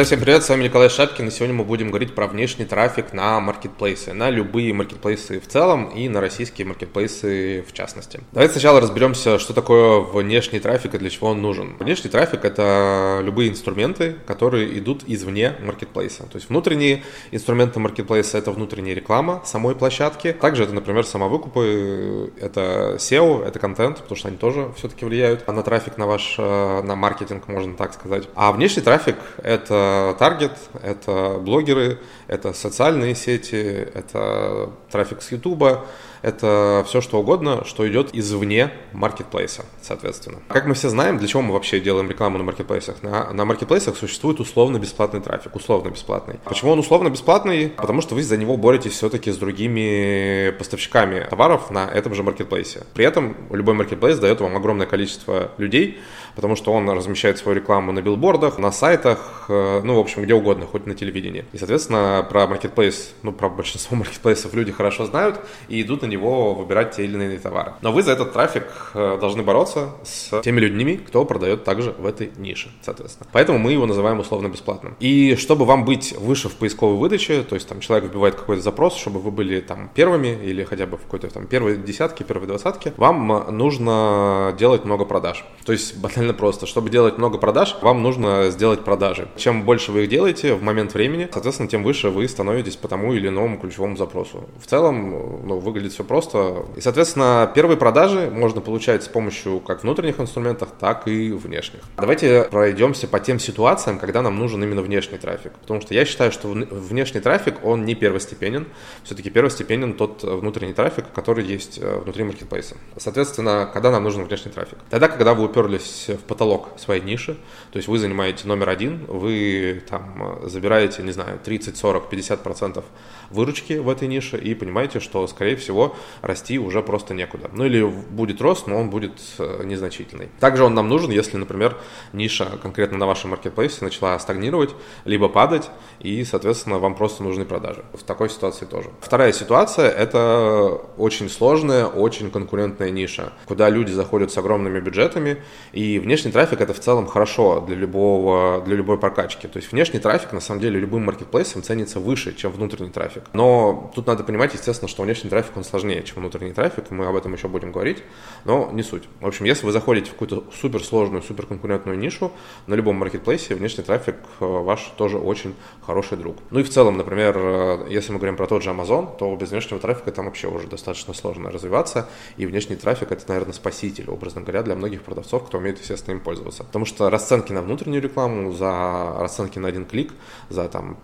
Друзья, всем привет, с вами Николай Шапкин, и сегодня мы будем говорить про внешний трафик на маркетплейсы, на любые маркетплейсы в целом и на российские маркетплейсы в частности. Давайте сначала разберемся, что такое внешний трафик и для чего он нужен. Внешний трафик – это любые инструменты, которые идут извне маркетплейса. То есть внутренние инструменты маркетплейса – это внутренняя реклама самой площадки. Также это, например, самовыкупы, это SEO, это контент, потому что они тоже все-таки влияют на трафик, на ваш, э, на маркетинг, можно так сказать. А внешний трафик – это таргет, это блогеры, это социальные сети, это трафик с Ютуба, это все что угодно, что идет извне маркетплейса, соответственно. Как мы все знаем, для чего мы вообще делаем рекламу на маркетплейсах? На, на маркетплейсах существует условно-бесплатный трафик, условно-бесплатный. Почему он условно-бесплатный? Потому что вы за него боретесь все-таки с другими поставщиками товаров на этом же маркетплейсе. При этом любой маркетплейс дает вам огромное количество людей, потому что он размещает свою рекламу на билбордах, на сайтах, э, ну, в общем, где угодно, хоть на телевидении. И, соответственно, про маркетплейс, ну, про большинство маркетплейсов люди хорошо знают и идут на него выбирать те или иные товары. Но вы за этот трафик э, должны бороться с теми людьми, кто продает также в этой нише, соответственно. Поэтому мы его называем условно бесплатным. И чтобы вам быть выше в поисковой выдаче, то есть там человек вбивает какой-то запрос, чтобы вы были там первыми или хотя бы в какой-то там первой десятке, первой двадцатке, вам нужно делать много продаж. То есть банально просто, чтобы делать много продаж, вам нужно сделать продажи. Чем больше вы их делаете в момент времени, соответственно, тем выше вы становитесь по тому или иному ключевому запросу. В целом, ну, выглядит все просто. И, соответственно, первые продажи можно получать с помощью как внутренних инструментов, так и внешних. Давайте пройдемся по тем ситуациям, когда нам нужен именно внешний трафик. Потому что я считаю, что внешний трафик, он не первостепенен. Все-таки первостепенен тот внутренний трафик, который есть э, внутри маркетплейса. Соответственно, когда нам нужен внешний трафик? Тогда, когда вы уперлись в потолок своей ниши, то есть вы занимаете номер один, вы там забираете, не знаю, 30, 40, 50 процентов выручки в этой нише и понимаете, что, скорее всего, расти уже просто некуда. Ну или будет рост, но он будет э, незначительный. Также он нам нужен, если, например, ниша конкретно на вашем маркетплейсе начала стагнировать, либо падать, и, соответственно, вам просто нужны продажи. В такой ситуации тоже. Вторая ситуация – это очень сложная, очень конкурентная ниша, куда люди заходят с огромными бюджетами, и внешний трафик – это в целом хорошо для, любого, для любой прокачки. То есть внешний трафик, на самом деле, любым маркетплейсом ценится выше, чем внутренний трафик. Но тут надо понимать, естественно, что внешний трафик, он сложнее, чем внутренний трафик, мы об этом еще будем говорить, но не суть. В общем, если вы заходите в какую-то суперсложную, суперконкурентную нишу, на любом маркетплейсе внешний трафик э, ваш тоже очень хороший друг. Ну и в целом, например, э, если мы говорим про тот же Amazon, то без внешнего трафика там вообще уже достаточно сложно развиваться, и внешний трафик это, наверное, спаситель, образно говоря, для многих продавцов, кто умеет, естественно, им пользоваться. Потому что расценки на внутреннюю рекламу, за расценки на один клик, за там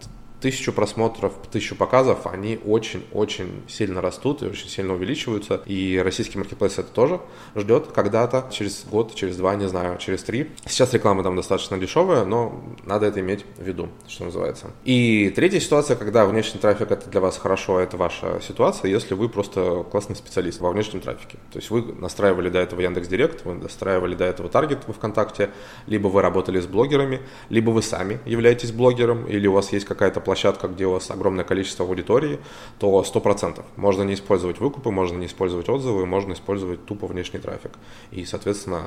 тысячу просмотров, тысячу показов, они очень-очень сильно растут и очень сильно увеличиваются. И российский маркетплейс это тоже ждет когда-то, через год, через два, не знаю, через три. Сейчас реклама там достаточно дешевая, но надо это иметь в виду, что называется. И третья ситуация, когда внешний трафик это для вас хорошо, это ваша ситуация, если вы просто классный специалист во внешнем трафике. То есть вы настраивали до этого Яндекс Директ, вы настраивали до этого таргет во ВКонтакте, либо вы работали с блогерами, либо вы сами являетесь блогером, или у вас есть какая-то площадка, где у вас огромное количество аудитории, то 100%. Можно не использовать выкупы, можно не использовать отзывы, можно использовать тупо внешний трафик. И, соответственно,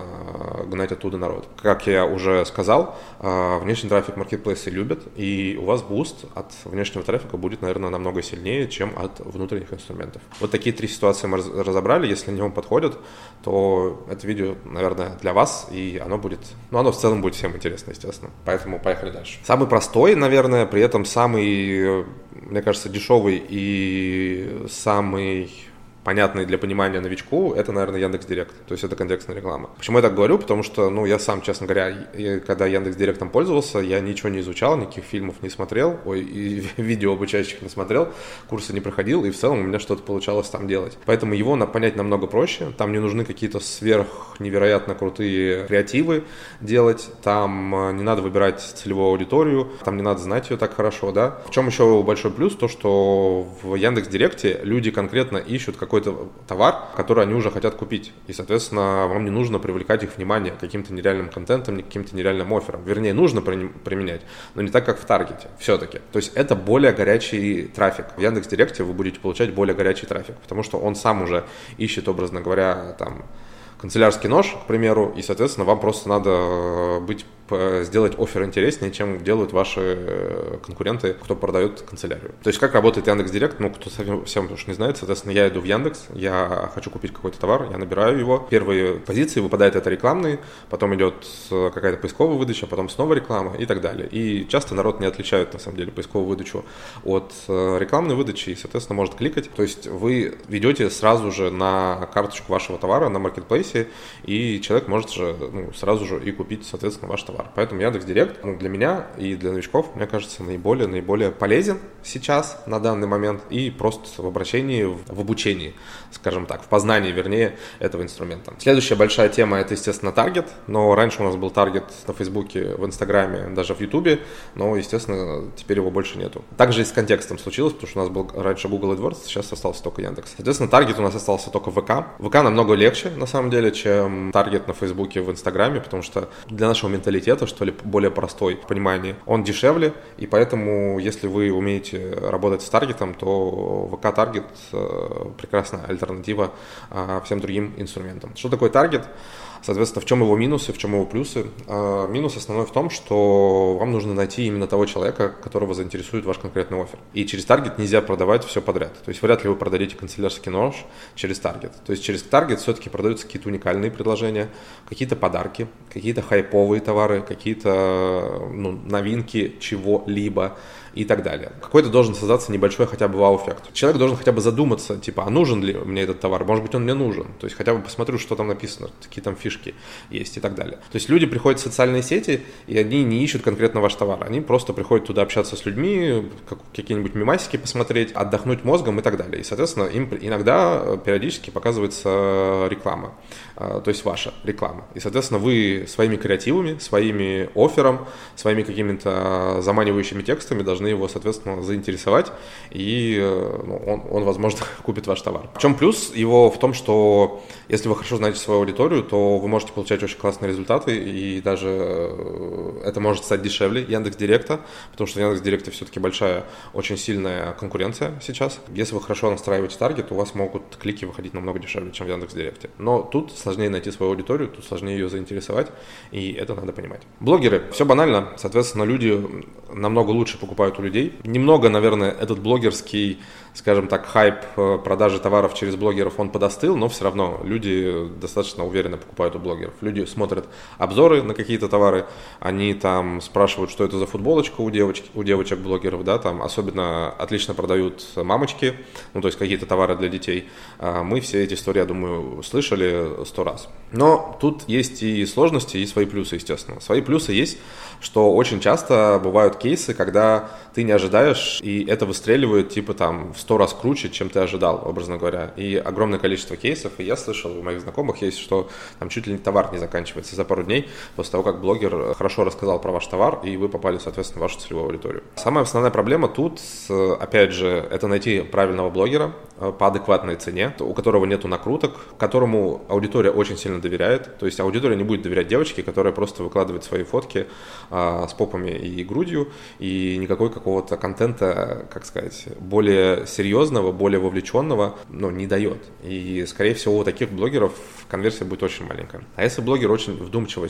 гнать оттуда народ. Как я уже сказал, э, внешний трафик маркетплейсы любят, и у вас буст от внешнего трафика будет, наверное, намного сильнее, чем от внутренних инструментов. Вот такие три ситуации мы разобрали. Если они вам подходят, то это видео, наверное, для вас, и оно будет, ну, оно в целом будет всем интересно, естественно. Поэтому поехали дальше. Самый простой, наверное, при этом самый самый, мне кажется, дешевый и самый понятный для понимания новичку, это, наверное, Яндекс Директ. То есть это контекстная реклама. Почему я так говорю? Потому что, ну, я сам, честно говоря, когда Яндекс Директом пользовался, я ничего не изучал, никаких фильмов не смотрел, ой, и видео обучающих не смотрел, курсы не проходил, и в целом у меня что-то получалось там делать. Поэтому его понять намного проще. Там не нужны какие-то сверх невероятно крутые креативы делать, там э, не надо выбирать целевую аудиторию, там не надо знать ее так хорошо, да. В чем еще большой плюс? То, что в Яндекс Директе люди конкретно ищут как какой-то товар, который они уже хотят купить. И, соответственно, вам не нужно привлекать их внимание каким-то нереальным контентом, каким-то нереальным оффером. Вернее, нужно применять, но не так, как в Таргете все-таки. То есть это более горячий трафик. В Яндекс.Директе вы будете получать более горячий трафик, потому что он сам уже ищет, образно говоря, там, канцелярский нож, к примеру, и, соответственно, вам просто надо быть сделать офер интереснее, чем делают ваши э, конкуренты, кто продает канцелярию. То есть как работает Яндекс Директ, ну, кто совсем уж не знает, соответственно, я иду в Яндекс, я хочу купить какой-то товар, я набираю его, первые позиции выпадает это рекламный, потом идет э, какая-то поисковая выдача, потом снова реклама и так далее. И часто народ не отличает, на самом деле, поисковую выдачу от э, рекламной выдачи и, соответственно, может кликать. То есть вы ведете сразу же на карточку вашего товара на маркетплейсе, и человек может же ну, сразу же и купить, соответственно, ваш товар. Поэтому Яндекс Директ ну, для меня и для новичков, мне кажется, наиболее, наиболее полезен сейчас, на данный момент, и просто в обращении, в обучении, скажем так, в познании, вернее, этого инструмента. Следующая большая тема – это, естественно, таргет, но раньше у нас был таргет на Фейсбуке, в Инстаграме, даже в Ютубе, но, естественно, теперь его больше нету. Также и с контекстом случилось, потому что у нас был раньше Google AdWords, сейчас остался только Яндекс. Соответственно, таргет у нас остался только ВК. ВК намного легче, на самом деле, чем таргет на Фейсбуке, в Инстаграме, потому что для нашего менталитета, что ли, более простой в понимании, он дешевле, и поэтому, если вы умеете работать с таргетом, то ВК-таргет э, прекрасная альтернатива э, всем другим инструментам. Что такое таргет? Соответственно, в чем его минусы, в чем его плюсы? А, минус основной в том, что вам нужно найти именно того человека, которого заинтересует ваш конкретный offer. И через таргет нельзя продавать все подряд. То есть вряд ли вы продадите канцелярский нож через таргет. То есть через таргет все-таки продаются какие-то уникальные предложения, какие-то подарки, какие-то хайповые товары, какие-то ну, новинки чего-либо и так далее. Какой-то должен создаться небольшой хотя бы вау-эффект. Человек должен хотя бы задуматься, типа, а нужен ли мне этот товар? Может быть, он мне нужен. То есть хотя бы посмотрю, что там написано, какие там фишки есть и так далее. То есть люди приходят в социальные сети, и они не ищут конкретно ваш товар. Они просто приходят туда общаться с людьми, как, какие-нибудь мемасики посмотреть, отдохнуть мозгом и так далее. И, соответственно, им иногда э, периодически показывается реклама, э, то есть ваша реклама. И, соответственно, вы своими креативами, своими оффером, своими какими-то заманивающими текстами должны его, соответственно, заинтересовать, и э, ну, он, он, возможно, купит ваш товар. В чем плюс его в том, что если вы хорошо знаете свою аудиторию, то вы можете получать очень классные результаты, и даже э, это может стать дешевле Яндекс Директа, потому что Яндекс Директе все-таки большая, очень сильная конкуренция сейчас. Если вы хорошо настраиваете таргет, у вас могут клики выходить намного дешевле, чем в Яндекс Директе. Но тут сложнее найти свою аудиторию, тут сложнее ее заинтересовать, и это надо понимать. Блогеры, все банально, соответственно, люди намного лучше покупают у людей. Немного, наверное, этот блогерский скажем так, хайп э, продажи товаров через блогеров, он подостыл, но все равно люди достаточно уверенно покупают у блогеров. Люди смотрят обзоры на какие-то товары, они там спрашивают, что это за футболочка у, девочек, у девочек-блогеров, да, там особенно отлично продают мамочки, ну, то есть какие-то товары для детей. А мы все эти истории, я думаю, слышали сто раз. Но тут есть и сложности, и свои плюсы, естественно. Свои плюсы есть, что очень часто бывают кейсы, когда ты не ожидаешь, и это выстреливает, типа, там, в сто раз круче, чем ты ожидал, образно говоря. И огромное количество кейсов, и я слышал, у моих знакомых есть, что там чуть ли не товар не заканчивается за пару дней после того, как блогер хорошо рассказал про ваш товар, и вы попали, соответственно, в вашу целевую аудиторию. Самая основная проблема тут, опять же, это найти правильного блогера э, по адекватной цене, у которого нету накруток, которому аудитория очень сильно доверяет. То есть аудитория не будет доверять девочке, которая просто выкладывает свои фотки а, с попами и грудью, и никакой какого-то контента, как сказать, более серьезного, более вовлеченного, ну, не дает. И, скорее всего, у таких блогеров конверсия будет очень маленькая. А если блогер очень вдумчиво,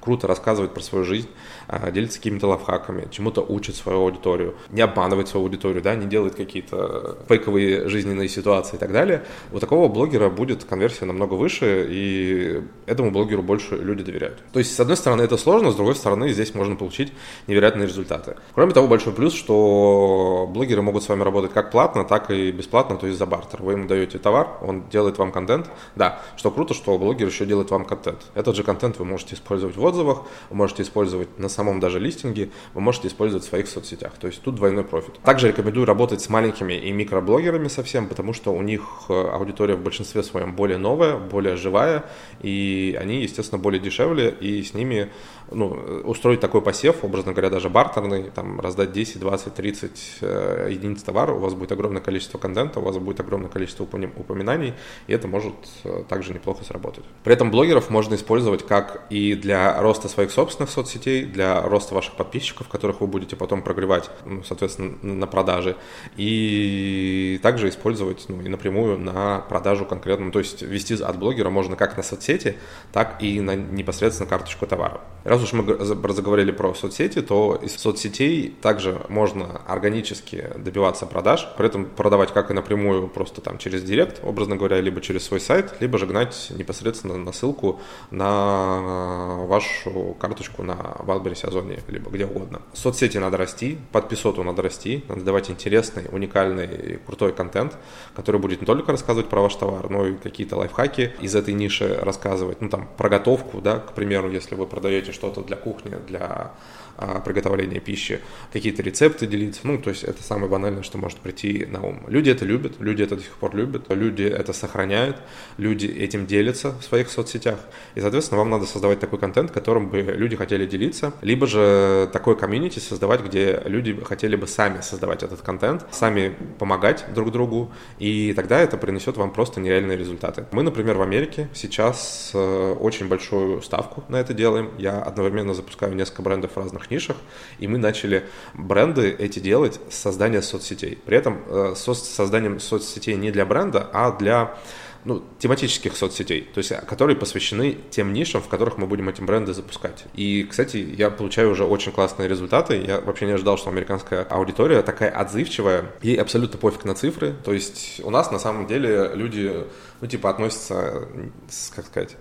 круто рассказывает про свою жизнь, а, делится какими-то лайфхаками, чему-то учит свою аудиторию, не обманывает свою аудиторию, да, не делает какие-то фейковые жизненные ситуации и так далее, у такого блогера будет конверсия намного выше, и этому блогеру больше люди доверяют. То есть, с одной стороны, это сложно, с другой стороны, здесь можно получить невероятные результаты. Кроме того, большой плюс, что блогеры могут с вами работать как платно, так и бесплатно, то есть за бартер. Вы ему даете товар, он делает вам контент. Да, что круто, что блогер еще делает вам контент. Этот же контент вы можете использовать в отзывах, вы можете использовать на самом даже листинге, вы можете использовать в своих соцсетях. То есть тут двойной профит. Также рекомендую работать с маленькими и микроблогерами совсем, потому что у них э, аудитория в большинстве своем более новая, более живая, и они, естественно, более дешевле, и с ними ну, устроить такой посев, образно говоря, даже бартерный, там, раздать 10, 20, 30 э, единиц товара, у вас будет огромное количество контента, у вас будет огромное количество упоминаний, и это может э, также неплохо сработать. При этом блогеров можно использовать как и для роста своих собственных соцсетей, для роста ваших подписчиков, которых вы будете потом прогревать, ну, соответственно, на продаже, и также использовать ну, и напрямую на продажу конкретно, то есть вести от блогера можно как на соцсети, так и на непосредственно карточку товара. Раз уж мы заговорили про соцсети, то из соцсетей также можно органически добиваться продаж, при этом продавать как и напрямую, просто там через директ, образно говоря, либо через свой сайт, либо же гнать непосредственно на ссылку на вашу карточку на Wildberries, Озоне, либо где угодно. Соцсети надо расти, подписоту надо расти, надо давать интересный, уникальный, крутой контент, который будет не только рассказывать про ваш товар, но и какие-то лайфхаки из этой ниши рассказывать. Ну, там, про готовку, да, к примеру, если вы продаете что-то для кухни, для приготовления пищи, какие-то рецепты делиться. Ну, то есть это самое банальное, что может прийти на ум. Люди это любят, люди это до сих пор любят, люди это сохраняют, люди этим делятся в своих соцсетях. И, соответственно, вам надо создавать такой контент, которым бы люди хотели делиться, либо же такой комьюнити создавать, где люди хотели бы сами создавать этот контент, сами помогать друг другу, и тогда это принесет вам просто нереальные результаты. Мы, например, в Америке сейчас э, очень большую ставку на это делаем. Я одновременно запускаю несколько брендов разных нишах, и мы начали бренды эти делать с создания соцсетей. При этом э, со созданием соцсетей не для бренда, а для ну, тематических соцсетей, то есть которые посвящены тем нишам, в которых мы будем эти бренды запускать. И, кстати, я получаю уже очень классные результаты. Я вообще не ожидал, что американская аудитория такая отзывчивая. Ей абсолютно пофиг на цифры. То есть у нас на самом деле люди, ну, типа, относятся, как сказать,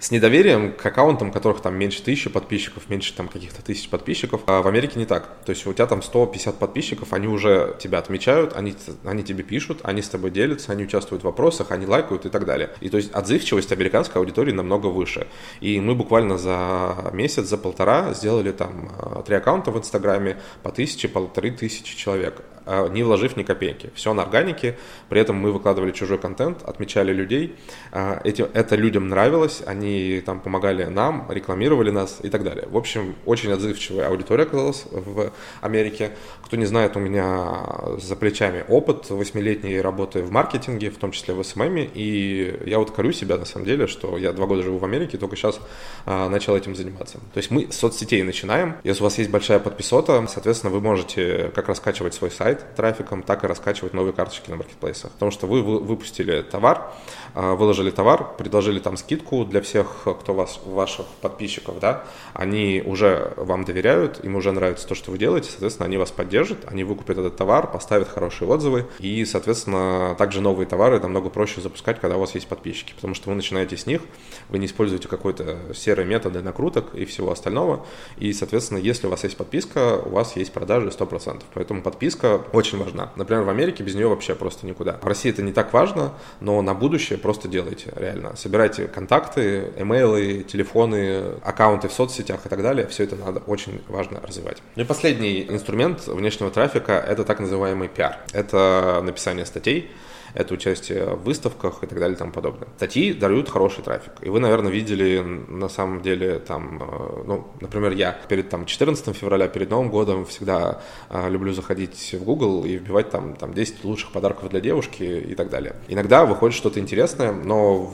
с недоверием к аккаунтам, которых там меньше тысячи подписчиков, меньше там каких-то тысяч подписчиков. А в Америке не так. То есть у тебя там 150 подписчиков, они уже тебя отмечают, они, они тебе пишут, они с тобой делятся, они участвуют в вопросах, они лайкают и так далее. И то есть отзывчивость американской аудитории намного выше. И мы буквально за месяц, за полтора сделали там а, три аккаунта в Инстаграме по тысяче, полторы тысячи человек. А, не вложив ни копейки. Все на органике, при этом мы выкладывали чужой контент, отмечали людей, а, эти, это людям нравилось, они там помогали нам, рекламировали нас и так далее. В общем, очень отзывчивая аудитория оказалась в Америке. Кто не знает, у меня за плечами опыт восьмилетней работы в маркетинге, в том числе в SMM, эм и я вот корю себя на самом деле, что я два года живу в Америке, только сейчас а, начал этим заниматься. То есть мы с соцсетей начинаем, если у вас есть большая подписота, соответственно, вы можете как раскачивать свой сайт, сайт трафиком, так и раскачивать новые карточки на маркетплейсах. Потому что вы выпустили товар, а, выложили товар, предложили там скидку для всех, кто вас, ваших подписчиков, да, они уже вам доверяют, им уже нравится то, что вы делаете, соответственно, они вас поддержат, они выкупят этот товар, поставят хорошие отзывы, и, соответственно, также новые товары намного проще запускать, когда у вас есть подписчики, потому что вы начинаете с них, вы не используете какой-то серый методы накруток и всего остального, и, соответственно, если у вас есть подписка, у вас есть продажи 100%, поэтому подписка очень важна. Например, в Америке без нее вообще просто никуда. В России это не так важно, но на будущее просто делайте, реально. Собирайте контакты, имейлы, телефоны, аккаунты в соцсетях и так далее. Все это надо очень важно развивать. Ну и последний инструмент внешнего трафика – это так называемый пиар. Это написание статей, это участие в выставках и так далее и тому подобное. Статьи дают хороший трафик. И вы, наверное, видели на самом деле там, э, ну, например, я перед там 14 февраля, перед Новым годом всегда э, люблю заходить в Google и вбивать там, там 10 лучших подарков для девушки и так далее. Иногда выходит что-то интересное, но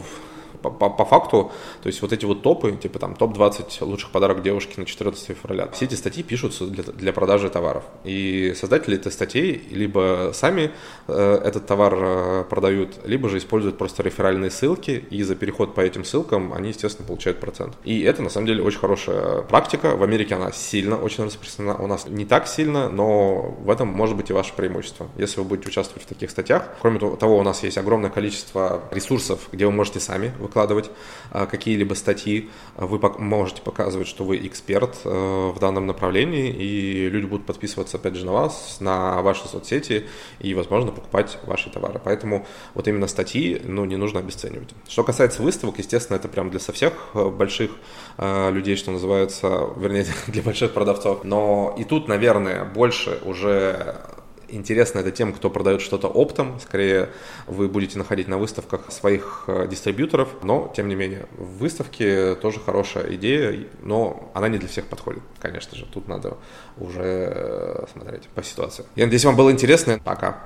по, по, факту, то есть вот эти вот топы, типа там топ-20 лучших подарок девушки на 14 февраля, все эти статьи пишутся для, для продажи товаров. И создатели этих статей либо сами э, этот товар э, продают, либо же используют просто реферальные ссылки, и за переход по этим ссылкам они, естественно, получают процент. И это, на самом деле, очень хорошая практика. В Америке она сильно очень распространена, у нас не так сильно, но в этом может быть и ваше преимущество, если вы будете участвовать в таких статьях. Кроме того, у нас есть огромное количество ресурсов, где вы можете сами а, какие-либо статьи, вы можете показывать, что вы эксперт э, в данном направлении, и люди будут подписываться, опять же, на вас, на ваши соцсети и, возможно, покупать ваши товары. Поэтому вот именно статьи, ну, не нужно обесценивать. Что касается выставок, естественно, это прям для со всех э, больших э, людей, что называется, вернее, для больших продавцов. Но и тут, наверное, больше уже интересно это тем, кто продает что-то оптом. Скорее, вы будете находить на выставках своих э, дистрибьюторов. Но, тем не менее, в тоже хорошая идея, но она не для всех подходит, конечно же. Тут надо уже э, смотреть по ситуации. Я надеюсь, вам было интересно. Пока.